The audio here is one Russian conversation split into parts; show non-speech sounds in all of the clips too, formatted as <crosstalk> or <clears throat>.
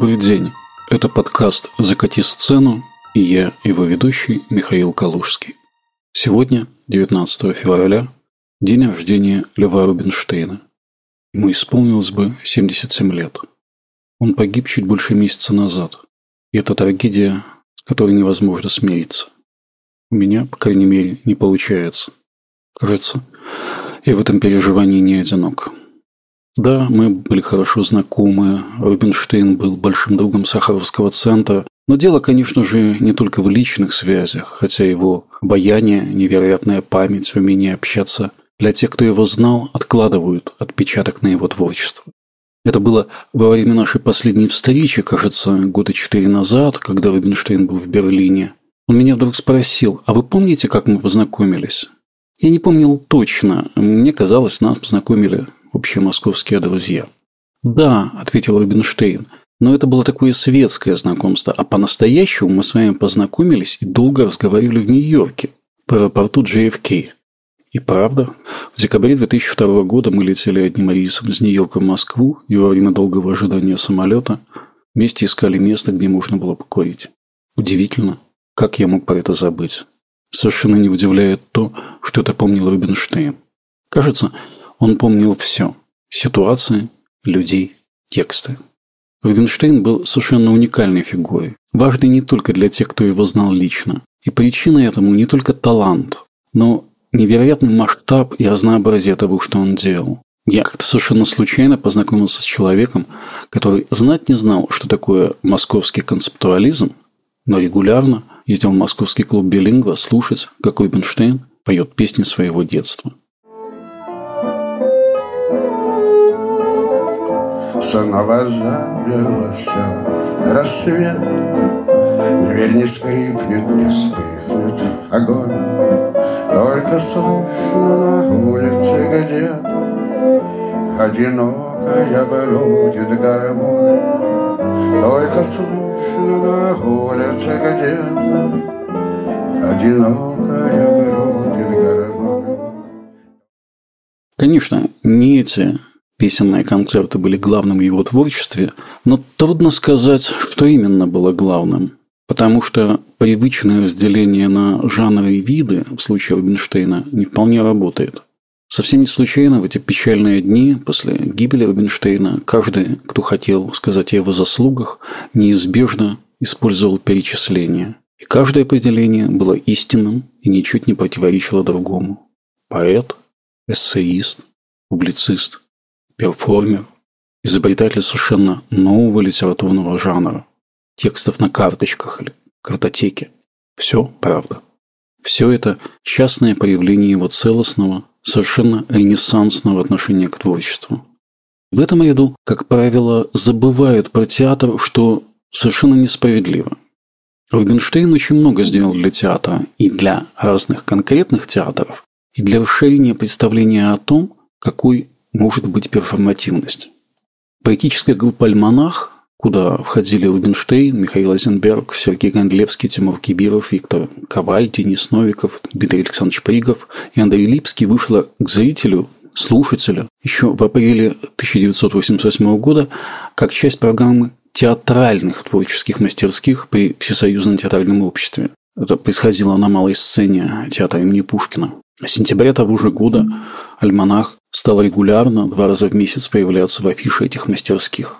Добрый день. Это подкаст «Закати сцену» и я, его ведущий Михаил Калужский. Сегодня, 19 февраля, день рождения Льва Рубинштейна. Ему исполнилось бы 77 лет. Он погиб чуть больше месяца назад. И это трагедия, с которой невозможно смириться. У меня, по крайней мере, не получается. Кажется, я в этом переживании не одинок. Да, мы были хорошо знакомы. Рубинштейн был большим другом Сахаровского центра. Но дело, конечно же, не только в личных связях, хотя его обаяние, невероятная память, умение общаться для тех, кто его знал, откладывают отпечаток на его творчество. Это было во время нашей последней встречи, кажется, года четыре назад, когда Рубинштейн был в Берлине. Он меня вдруг спросил, а вы помните, как мы познакомились? Я не помнил точно. Мне казалось, нас познакомили общие московские друзья. «Да», – ответил Рубинштейн, – «но это было такое светское знакомство, а по-настоящему мы с вами познакомились и долго разговаривали в Нью-Йорке, по аэропорту JFK». И правда, в декабре 2002 года мы летели одним рейсом из Нью-Йорка в Москву и во время долгого ожидания самолета вместе искали место, где можно было покурить. Удивительно, как я мог про это забыть. Совершенно не удивляет то, что это помнил Рубинштейн. Кажется, он помнил все – ситуации, людей, тексты. Рубинштейн был совершенно уникальной фигурой, важной не только для тех, кто его знал лично. И причиной этому не только талант, но невероятный масштаб и разнообразие того, что он делал. Я как-то совершенно случайно познакомился с человеком, который знать не знал, что такое московский концептуализм, но регулярно ездил в московский клуб Билингва слушать, как Рубинштейн поет песни своего детства. Снова замерло все рассвет Дверь не скрипнет, не вспыхнет огонь. Только слышно на улице где-то Одинокая бродит гармонь. Только слышно на улице где-то Одинокая бродит гармонь. Конечно, не эти Песенные концерты были главным в его творчестве, но трудно сказать, что именно было главным. Потому что привычное разделение на жанры и виды в случае Рубинштейна не вполне работает. Совсем не случайно в эти печальные дни после гибели Рубинштейна каждый, кто хотел сказать о его заслугах, неизбежно использовал перечисления. И каждое определение было истинным и ничуть не противоречило другому. Поэт, эссеист, публицист, перформер, изобретатель совершенно нового литературного жанра, текстов на карточках или картотеке. Все правда. Все это частное проявление его целостного, совершенно ренессансного отношения к творчеству. В этом ряду, как правило, забывают про театр, что совершенно несправедливо. Рубинштейн очень много сделал для театра и для разных конкретных театров, и для расширения представления о том, какой может быть перформативность. Поэтическая группа «Альманах», куда входили Рубинштейн, Михаил Айзенберг, Сергей Гондлевский, Тимур Кибиров, Виктор Коваль, Денис Новиков, Дмитрий Александрович Пригов и Андрей Липский, вышла к зрителю, слушателю еще в апреле 1988 года как часть программы театральных творческих мастерских при Всесоюзном театральном обществе. Это происходило на малой сцене театра имени Пушкина. С сентября того же года альманах стал регулярно, два раза в месяц появляться в афише этих мастерских.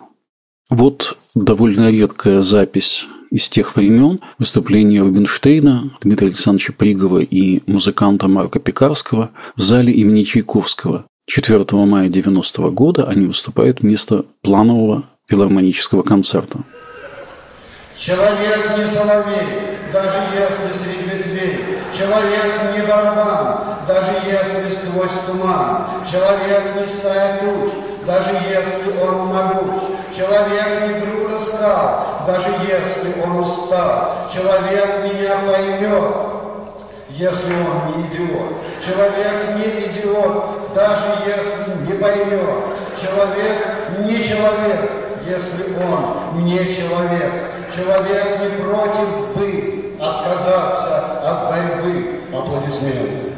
Вот довольно редкая запись из тех времен выступления Рубинштейна, Дмитрия Александровича Пригова и музыканта Марка Пекарского в зале имени Чайковского. 4 мая 90 -го года они выступают вместо планового филармонического концерта. Человек не соловей, даже если среди ветвей. Человек не барабан, сквозь туман. Человек не стая туч, даже если он могуч. Человек не груда скал, даже если он устал. Человек меня поймет, если он не идиот. Человек не идиот, даже если не поймет. Человек не человек, если он не человек. Человек не против бы отказаться от борьбы. Аплодисменты.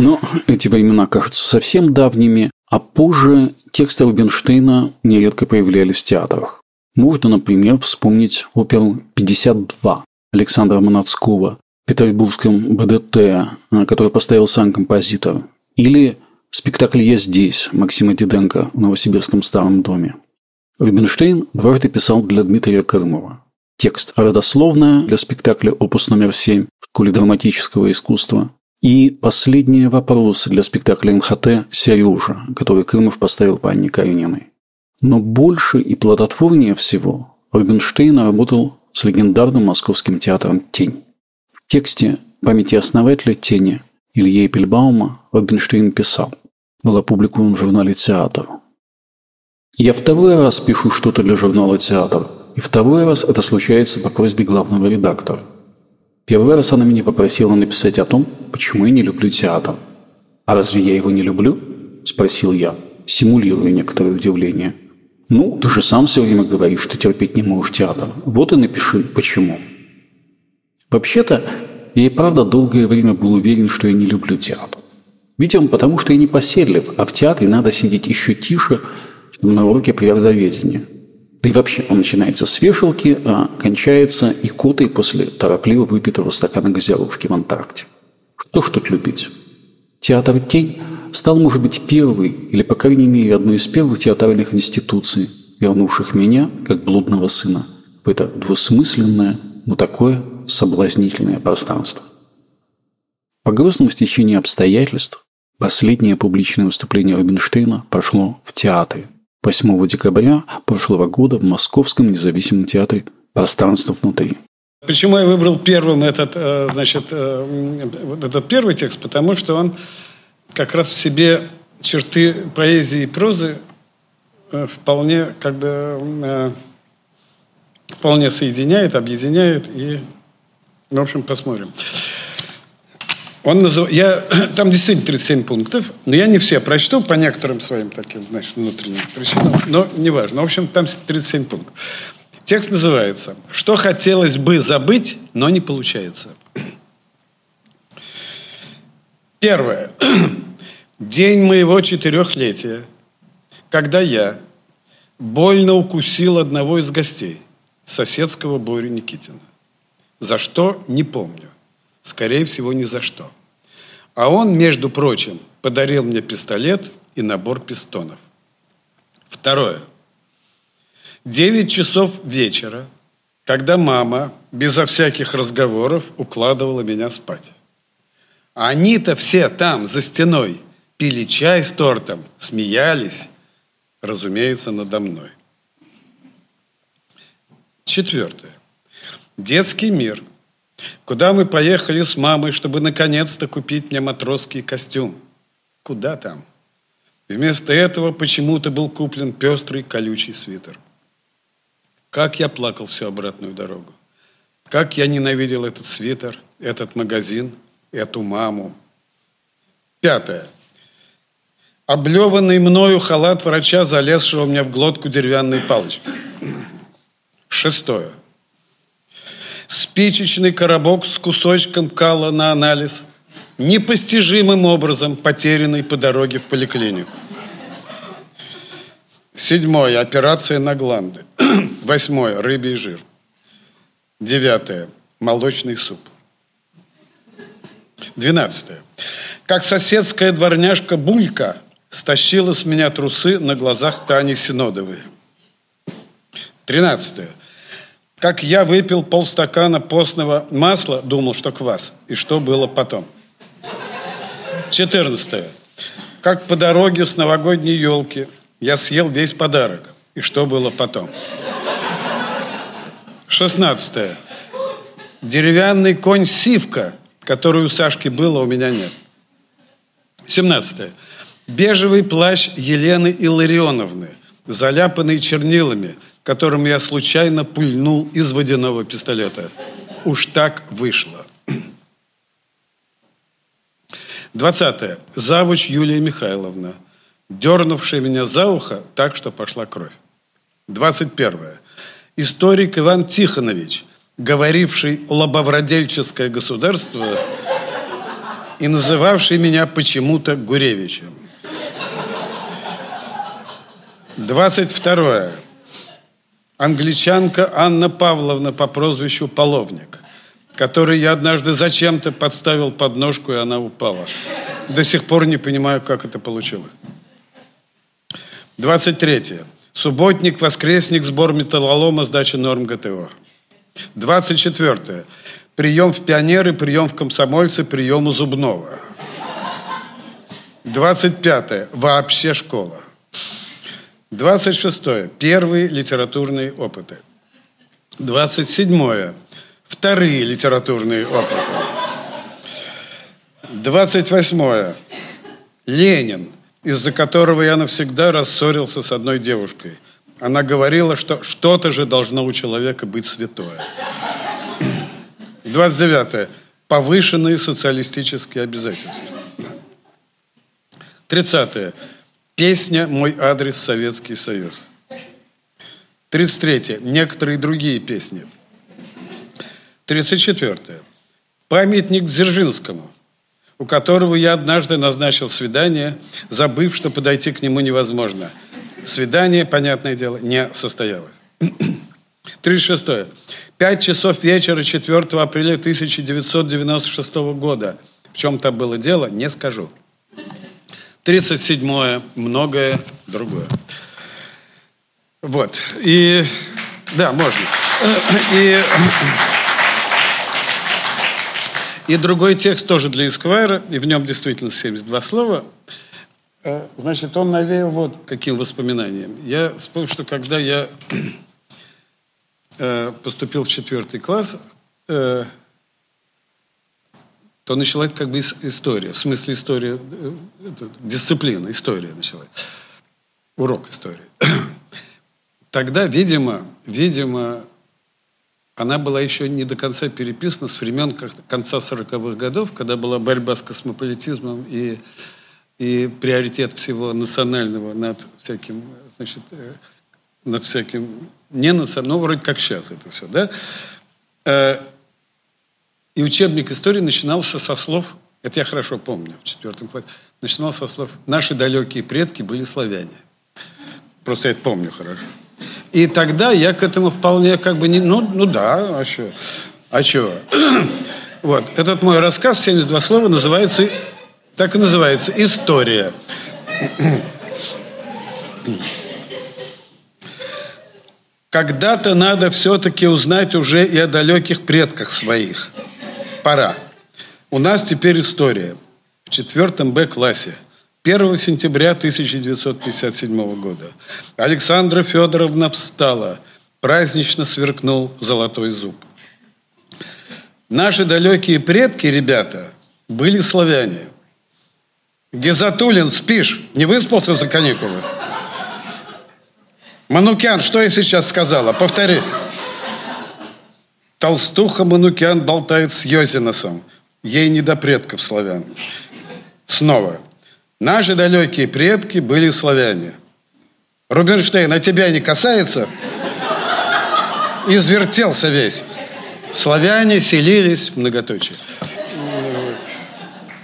Но эти времена кажутся совсем давними, а позже Тексты Рубинштейна нередко появлялись в театрах. Можно, например, вспомнить оперу «52» Александра Манацкого в петербургском БДТ, который поставил сам композитор, или спектакль «Я здесь» Максима Диденко в Новосибирском старом доме. Рубинштейн дважды писал для Дмитрия Крымова. Текст родословная для спектакля «Опус номер 7» в драматического искусства и последние вопросы для спектакля МХТ «Сережа», который Крымов поставил по Анне Карениной. Но больше и плодотворнее всего Рубинштейн работал с легендарным московским театром «Тень». В тексте памяти основателя «Тени» Ильи Эпельбаума Рубинштейн писал, был опубликован в журнале «Театр». «Я второй раз пишу что-то для журнала «Театр», и второй раз это случается по просьбе главного редактора. Первый раз она меня попросила написать о том, почему я не люблю театр. «А разве я его не люблю?» – спросил я, симулируя некоторое удивление – ну, ты же сам все время говоришь, что терпеть не можешь театр. Вот и напиши, почему. Вообще-то, я и правда долгое время был уверен, что я не люблю театр. Видимо, потому что я не поседлив, а в театре надо сидеть еще тише, чем на уроке природоведения. Да и вообще он начинается с вешалки, а кончается икотой после торопливо выпитого стакана газировки в Антаркте. Что ж тут любить? Театр «Тень» стал, может быть, первой или, по крайней мере, одной из первых театральных институций, вернувших меня, как блудного сына, в это двусмысленное, но такое соблазнительное пространство. По грустному стечению обстоятельств последнее публичное выступление Рубинштейна прошло в театре 8 декабря прошлого года в Московском независимом театре «Пространство внутри». Почему я выбрал первым этот, э, значит, э, этот первый текст? Потому что он как раз в себе черты поэзии и прозы э, вполне как бы вполне соединяет, объединяет и, в общем, посмотрим. Он назыв... я... <clears throat> Там действительно 37 пунктов, но я не все прочту по некоторым своим таким, значит, внутренним причинам, но неважно. В общем, там 37 пунктов. Текст называется «Что хотелось бы забыть, но не получается». Первое. <clears throat> День моего четырехлетия, когда я больно укусил одного из гостей, соседского Борю Никитина. За что, не помню. Скорее всего, ни за что. А он, между прочим, подарил мне пистолет и набор пистонов. Второе. 9 часов вечера, когда мама безо всяких разговоров укладывала меня спать. Они-то все там, за стеной, пили чай с тортом, смеялись, разумеется, надо мной. Четвертое. Детский мир, куда мы поехали с мамой, чтобы наконец-то купить мне матросский костюм. Куда там? Вместо этого почему-то был куплен пестрый колючий свитер – как я плакал всю обратную дорогу. Как я ненавидел этот свитер, этот магазин, эту маму. Пятое. Облеванный мною халат врача, залезшего мне в глотку деревянной палочкой. Шестое. Спичечный коробок с кусочком кала на анализ, непостижимым образом потерянный по дороге в поликлинику. Седьмое. Операция на гланды. <clears throat> Восьмое. Рыбий жир. Девятое. Молочный суп. Двенадцатое. Как соседская дворняжка Булька стащила с меня трусы на глазах Тани Синодовой. Тринадцатое. Как я выпил полстакана постного масла, думал, что квас. И что было потом? Четырнадцатое. Как по дороге с новогодней елки – я съел весь подарок. И что было потом? Шестнадцатое. Деревянный конь Сивка, который у Сашки было, у меня нет. Семнадцатое. Бежевый плащ Елены Илларионовны, заляпанный чернилами, которым я случайно пульнул из водяного пистолета. Уж так вышло. Двадцатое. Завуч Юлия Михайловна – дернувший меня за ухо так, что пошла кровь. 21. Историк Иван Тихонович, говоривший лобовладельческое государство и называвший меня почему-то Гуревичем. 22. Англичанка Анна Павловна по прозвищу Половник, которой я однажды зачем-то подставил подножку, и она упала. До сих пор не понимаю, как это получилось. 23. Субботник, воскресник, сбор металлолома, сдача норм ГТО. 24. Прием в пионеры, прием в комсомольцы, прием у зубного. 25. Вообще школа. 26. Первые литературные опыты. 27. Вторые литературные опыты. 28. Ленин, из-за которого я навсегда рассорился с одной девушкой. Она говорила, что что-то же должно у человека быть святое. 29. Повышенные социалистические обязательства. 30. Песня «Мой адрес Советский Союз». 33. Некоторые другие песни. 34. Памятник Дзержинскому, у которого я однажды назначил свидание, забыв, что подойти к нему невозможно. Свидание, понятное дело, не состоялось. <clears throat> 36. Пять часов вечера 4 апреля 1996 года. В чем-то было дело, не скажу. 37-е, многое другое. Вот. И да, можно. <clears throat> И, и другой текст тоже для Эсквайра, и в нем действительно 72 слова. Э, значит, он навеял вот каким воспоминанием. Я вспомнил, что когда я <clears throat> э, поступил в четвертый класс, э, то началась как бы история, в смысле история, э, это, дисциплина, история началась, урок истории. <clears throat> Тогда, видимо, видимо, она была еще не до конца переписана с времен конца 40-х годов, когда была борьба с космополитизмом и, и приоритет всего национального над всяким, значит, э, над всяким, не национальным, ну, вроде как сейчас это все, да? И учебник истории начинался со слов, это я хорошо помню, в четвертом классе, начинался со слов «Наши далекие предки были славяне». Просто я это помню хорошо. И тогда я к этому вполне как бы не... Ну, ну да, а что? А что? <clears throat> вот, этот мой рассказ, 72 слова, называется... Так и называется «История». <clears throat> Когда-то надо все-таки узнать уже и о далеких предках своих – пора. У нас теперь история. В четвертом Б-классе. 1 сентября 1957 года. Александра Федоровна встала. Празднично сверкнул золотой зуб. Наши далекие предки, ребята, были славяне. Гезатулин, спишь? Не выспался за каникулы? Манукян, что я сейчас сказала? Повтори. Толстуха Манукян болтает с Йозиносом. Ей не до предков славян. Снова. Наши далекие предки были славяне. Рубинштейн, а тебя не касается? Извертелся весь. Славяне селились, многоточие.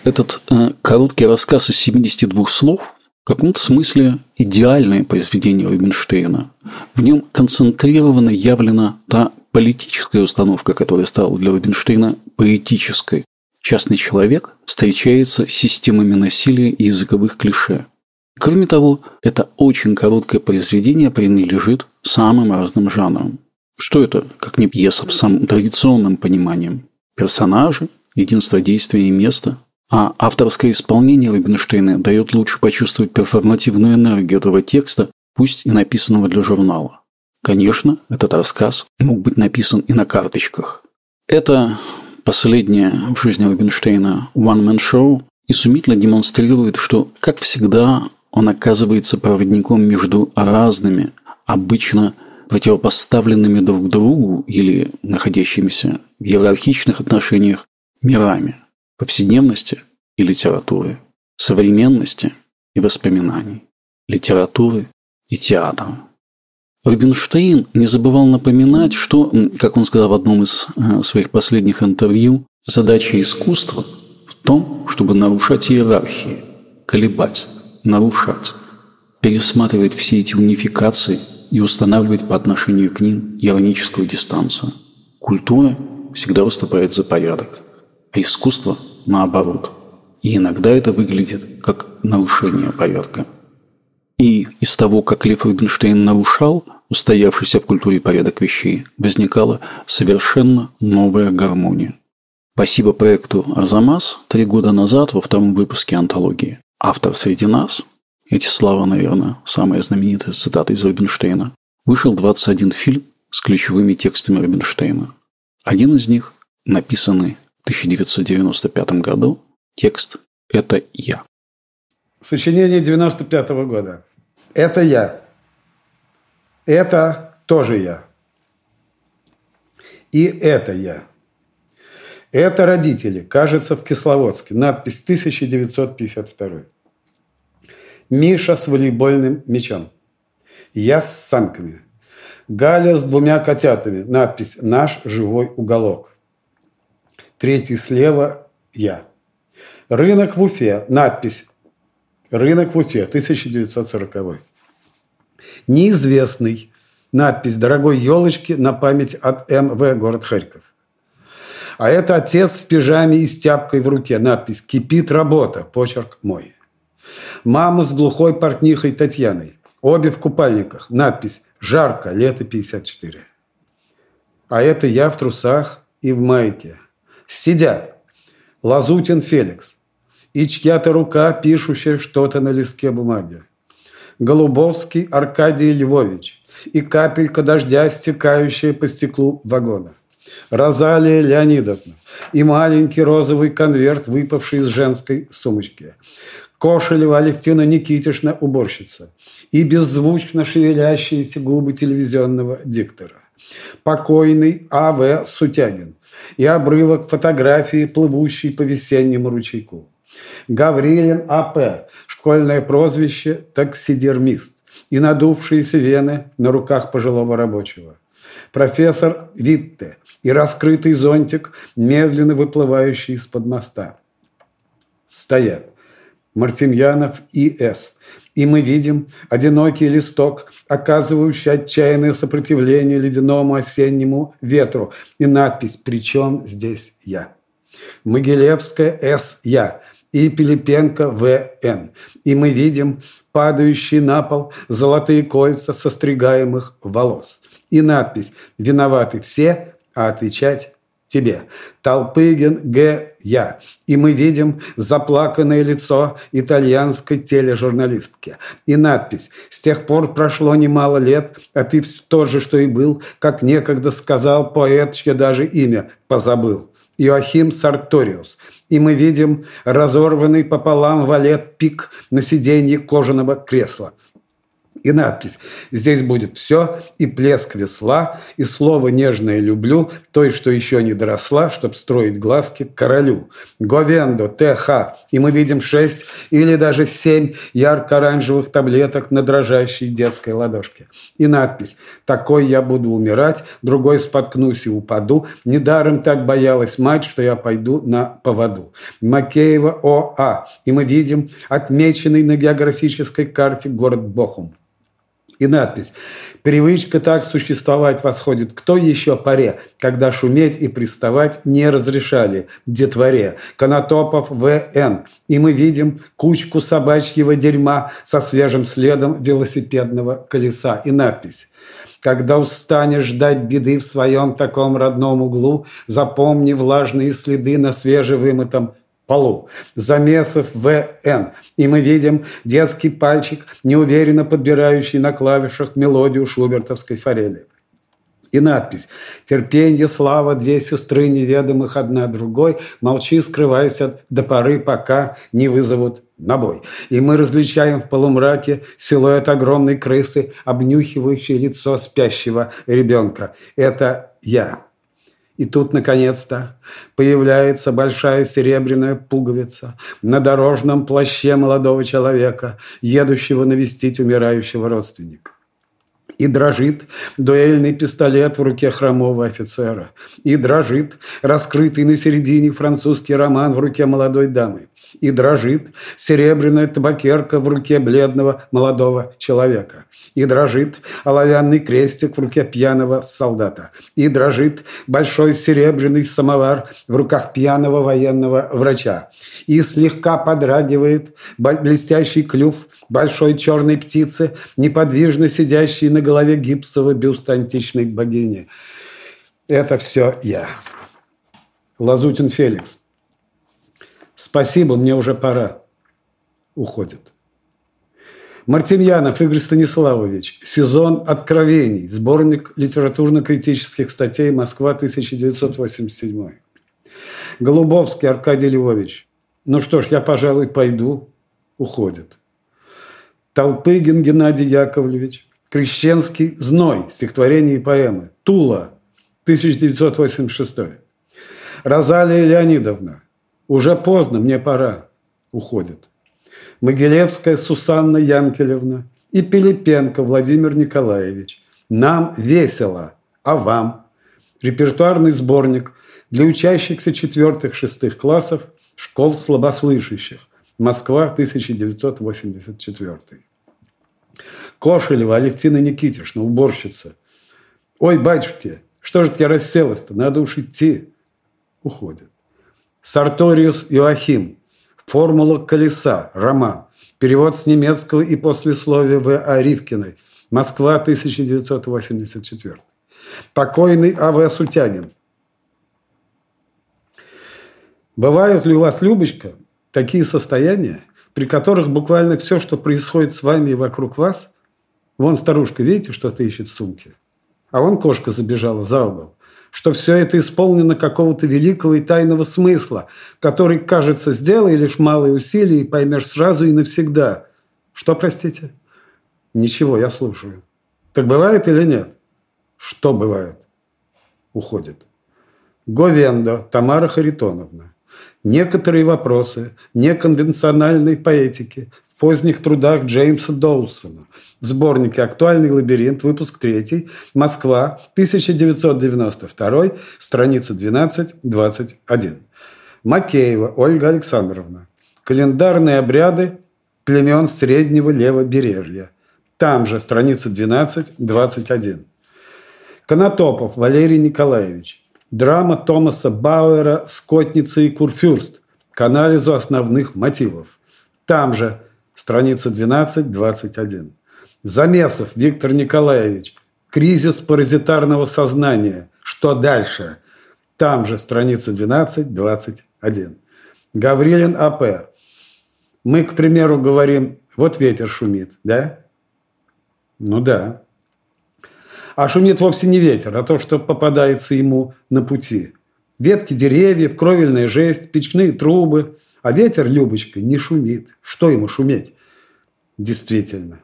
Этот э, короткий рассказ из 72 слов в каком-то смысле идеальное произведение Рубинштейна. В нем концентрированно явлена та политическая установка, которая стала для Рубинштейна поэтической. Частный человек встречается с системами насилия и языковых клише. Кроме того, это очень короткое произведение принадлежит самым разным жанрам. Что это, как не пьеса в самом традиционном понимании? Персонажи, единство действия и места. А авторское исполнение Рубинштейна дает лучше почувствовать перформативную энергию этого текста, пусть и написанного для журнала. Конечно, этот рассказ мог быть написан и на карточках. Это последнее в жизни Рубинштейна one-man show изумительно демонстрирует, что, как всегда, он оказывается проводником между разными, обычно противопоставленными друг другу или находящимися в иерархичных отношениях мирами повседневности и литературы, современности и воспоминаний, литературы и театра. Рубинштейн не забывал напоминать, что, как он сказал в одном из э, своих последних интервью, задача искусства в том, чтобы нарушать иерархии, колебать, нарушать, пересматривает все эти унификации и устанавливает по отношению к ним ироническую дистанцию. Культура всегда выступает за порядок, а искусство – наоборот. И иногда это выглядит как нарушение порядка. И из того, как Лев Рубинштейн нарушал устоявшийся в культуре порядок вещей, возникала совершенно новая гармония. Спасибо проекту «Арзамас» три года назад во втором выпуске антологии. Автор среди нас, эти слова, наверное, самая знаменитая цитата из Рубинштейна, вышел 21 фильм с ключевыми текстами Рубинштейна. Один из них, написанный в 1995 году, текст «Это я». Сочинение 95 -го года. Это я. Это тоже я. И это я. Это родители, кажется, в Кисловодске. Надпись 1952. Миша с волейбольным мячом. Я с санками. Галя с двумя котятами. Надпись «Наш живой уголок». Третий слева – я. Рынок в Уфе. Надпись «Рынок в Уфе», 1940. Неизвестный. Надпись «Дорогой елочки» на память от МВ город Харьков. А это отец в пижаме и с тяпкой в руке. Надпись «Кипит работа», почерк мой. Мама с глухой портнихой Татьяной. Обе в купальниках. Надпись «Жарко, лето 54». А это я в трусах и в майке. Сидят. Лазутин Феликс. И чья-то рука, пишущая что-то на листке бумаги. Голубовский Аркадий Львович. И капелька дождя, стекающая по стеклу вагона. Розалия Леонидовна и маленький розовый конверт, выпавший из женской сумочки. Кошелева Алевтина Никитишна, уборщица. И беззвучно шевелящиеся губы телевизионного диктора. Покойный А.В. Сутягин. И обрывок фотографии, плывущей по весеннему ручейку. Гаврилин А.П. Школьное прозвище «таксидермист» и надувшиеся вены на руках пожилого рабочего. Профессор Витте и раскрытый зонтик, медленно выплывающий из-под моста. Стоят. Мартемьянов и С. И мы видим одинокий листок, оказывающий отчаянное сопротивление ледяному осеннему ветру. И надпись «Причем здесь я?» Могилевская С. Я и Пилипенко В.Н. И мы видим падающие на пол золотые кольца состригаемых волос. И надпись «Виноваты все, а отвечать тебе». Толпыгин Г. Я. И мы видим заплаканное лицо итальянской тележурналистки. И надпись «С тех пор прошло немало лет, а ты тот же, что и был, как некогда сказал поэт, чье даже имя позабыл». Иоахим Сарториус. И мы видим разорванный пополам валет пик на сиденье кожаного кресла – и надпись. Здесь будет все, и плеск весла, и слово нежное люблю, той, что еще не доросла, чтоб строить глазки королю. Говендо, ТХ, и мы видим шесть или даже семь ярко-оранжевых таблеток на дрожащей детской ладошке. И надпись. Такой я буду умирать, другой споткнусь и упаду. Недаром так боялась мать, что я пойду на поводу. Макеева ОА. И мы видим отмеченный на географической карте город Бохум и надпись «Привычка так существовать восходит к той еще паре, когда шуметь и приставать не разрешали детворе». Конотопов В.Н. И мы видим кучку собачьего дерьма со свежим следом велосипедного колеса. И надпись когда устанешь ждать беды в своем таком родном углу, запомни влажные следы на свежевымытом полу. Замесов ВН. И мы видим детский пальчик, неуверенно подбирающий на клавишах мелодию шубертовской форели. И надпись «Терпенье, слава, две сестры неведомых одна другой, молчи, скрывайся до поры, пока не вызовут на бой». И мы различаем в полумраке силуэт огромной крысы, обнюхивающей лицо спящего ребенка. Это я. И тут, наконец-то, появляется большая серебряная пуговица на дорожном плаще молодого человека, едущего навестить умирающего родственника. И дрожит дуэльный пистолет в руке хромого офицера. И дрожит раскрытый на середине французский роман в руке молодой дамы. И дрожит серебряная табакерка в руке бледного молодого человека. И дрожит оловянный крестик в руке пьяного солдата. И дрожит большой серебряный самовар в руках пьяного военного врача. И слегка подрагивает блестящий клюв большой черной птицы, неподвижно сидящей на голове гипсового бюста античной богини. Это все я. Лазутин Феликс. Спасибо, мне уже пора. Уходит. Мартемьянов Игорь Станиславович. Сезон откровений. Сборник литературно-критических статей «Москва, 1987». Голубовский Аркадий Львович. Ну что ж, я, пожалуй, пойду. Уходит. Толпыгин Геннадий Яковлевич. Крещенский «Зной» стихотворение и поэмы. Тула, 1986. Розалия Леонидовна. Уже поздно, мне пора. Уходит. Могилевская Сусанна Янкелевна и Пилипенко Владимир Николаевич. Нам весело, а вам? Репертуарный сборник для учащихся четвертых-шестых классов школ слабослышащих. Москва, 1984. Кошелева Алевтина Никитишна, уборщица. Ой, батюшки, что же я расселась-то? Надо уж идти. Уходит. Сарториус Иоахим. Формула колеса. Роман. Перевод с немецкого и послесловия В. А. Ривкиной. Москва, 1984. Покойный А.В. Сутягин. Бывают ли у вас, Любочка, такие состояния, при которых буквально все, что происходит с вами и вокруг вас, вон старушка, видите, что-то ищет в сумке, а вон кошка забежала за угол, что все это исполнено какого-то великого и тайного смысла, который, кажется, сделай лишь малые усилия и поймешь сразу и навсегда. Что, простите? Ничего, я слушаю. Так бывает или нет? Что бывает? Уходит. Говендо Тамара Харитоновна. Некоторые вопросы неконвенциональной поэтики поздних трудах Джеймса Доусона. Сборнике «Актуальный лабиринт», выпуск 3, Москва, 1992, страница 12-21. Макеева Ольга Александровна. Календарные обряды племен Среднего Левобережья. Там же страница 12-21. Конотопов Валерий Николаевич. Драма Томаса Бауэра «Скотница и Курфюрст» к анализу основных мотивов. Там же страница 12-21. Замесов Виктор Николаевич. Кризис паразитарного сознания. Что дальше? Там же страница 12-21. Гаврилин А.П. Мы, к примеру, говорим, вот ветер шумит, да? Ну да. А шумит вовсе не ветер, а то, что попадается ему на пути. Ветки деревьев, кровельная жесть, печные трубы. А ветер, Любочка, не шумит. Что ему шуметь? Действительно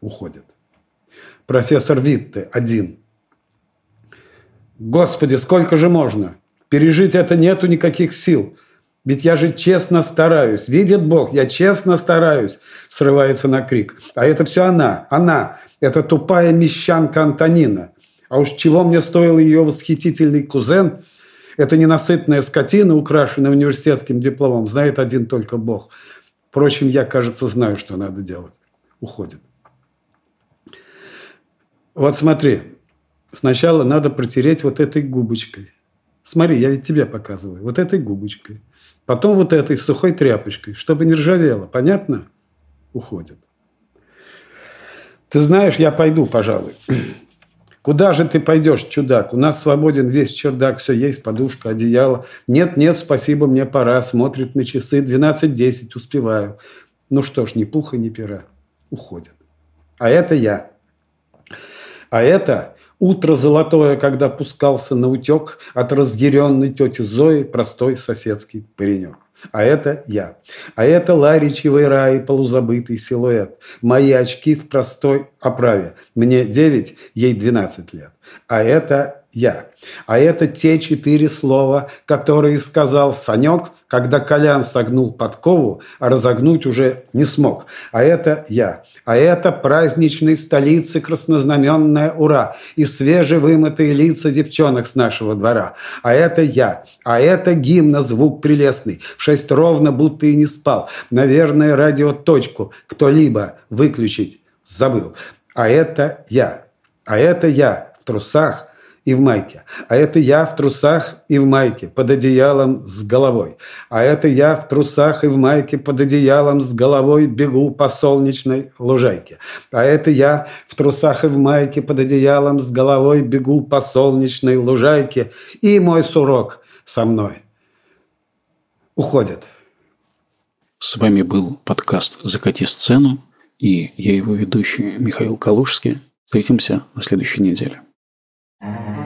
уходят. Профессор Витте один. Господи, сколько же можно? Пережить это нету никаких сил. Ведь я же честно стараюсь. Видит Бог, я честно стараюсь. Срывается на крик. А это все она. Она. Это тупая мещанка Антонина. А уж чего мне стоил ее восхитительный кузен? Это ненасытная скотина, украшенная университетским дипломом. Знает один только Бог. Впрочем, я, кажется, знаю, что надо делать. Уходит. Вот смотри, сначала надо протереть вот этой губочкой. Смотри, я ведь тебе показываю. Вот этой губочкой. Потом вот этой сухой тряпочкой, чтобы не ржавело. Понятно? Уходит. Ты знаешь, я пойду, пожалуй. Куда же ты пойдешь, чудак? У нас свободен весь чердак, все есть, подушка, одеяло. Нет, нет, спасибо, мне пора. Смотрит на часы, 12.10, успеваю. Ну что ж, ни пуха, ни пера. Уходят. А это я. А это утро золотое, когда пускался на утек от разъяренной тети Зои простой соседский паренек. А это я. А это Ларичевый рай, полузабытый силуэт. Мои очки в простой оправе. Мне 9, ей 12 лет. а это я. А это те четыре слова, которые сказал Санек, когда Колян согнул подкову, а разогнуть уже не смог. А это я. А это праздничной столицы краснознаменная ура и свежевымытые лица девчонок с нашего двора. А это я. А это гимна звук прелестный. В шесть ровно будто и не спал. Наверное, радиоточку кто-либо выключить забыл. А это я. А это я в трусах и в майке. А это я в трусах и в майке под одеялом с головой. А это я в трусах и в майке под одеялом с головой бегу по солнечной лужайке. А это я в трусах и в майке под одеялом с головой бегу по солнечной лужайке. И мой сурок со мной уходит. С вами был подкаст «Закати сцену» и я его ведущий Михаил Калужский. Встретимся на следующей неделе. Mm-hmm.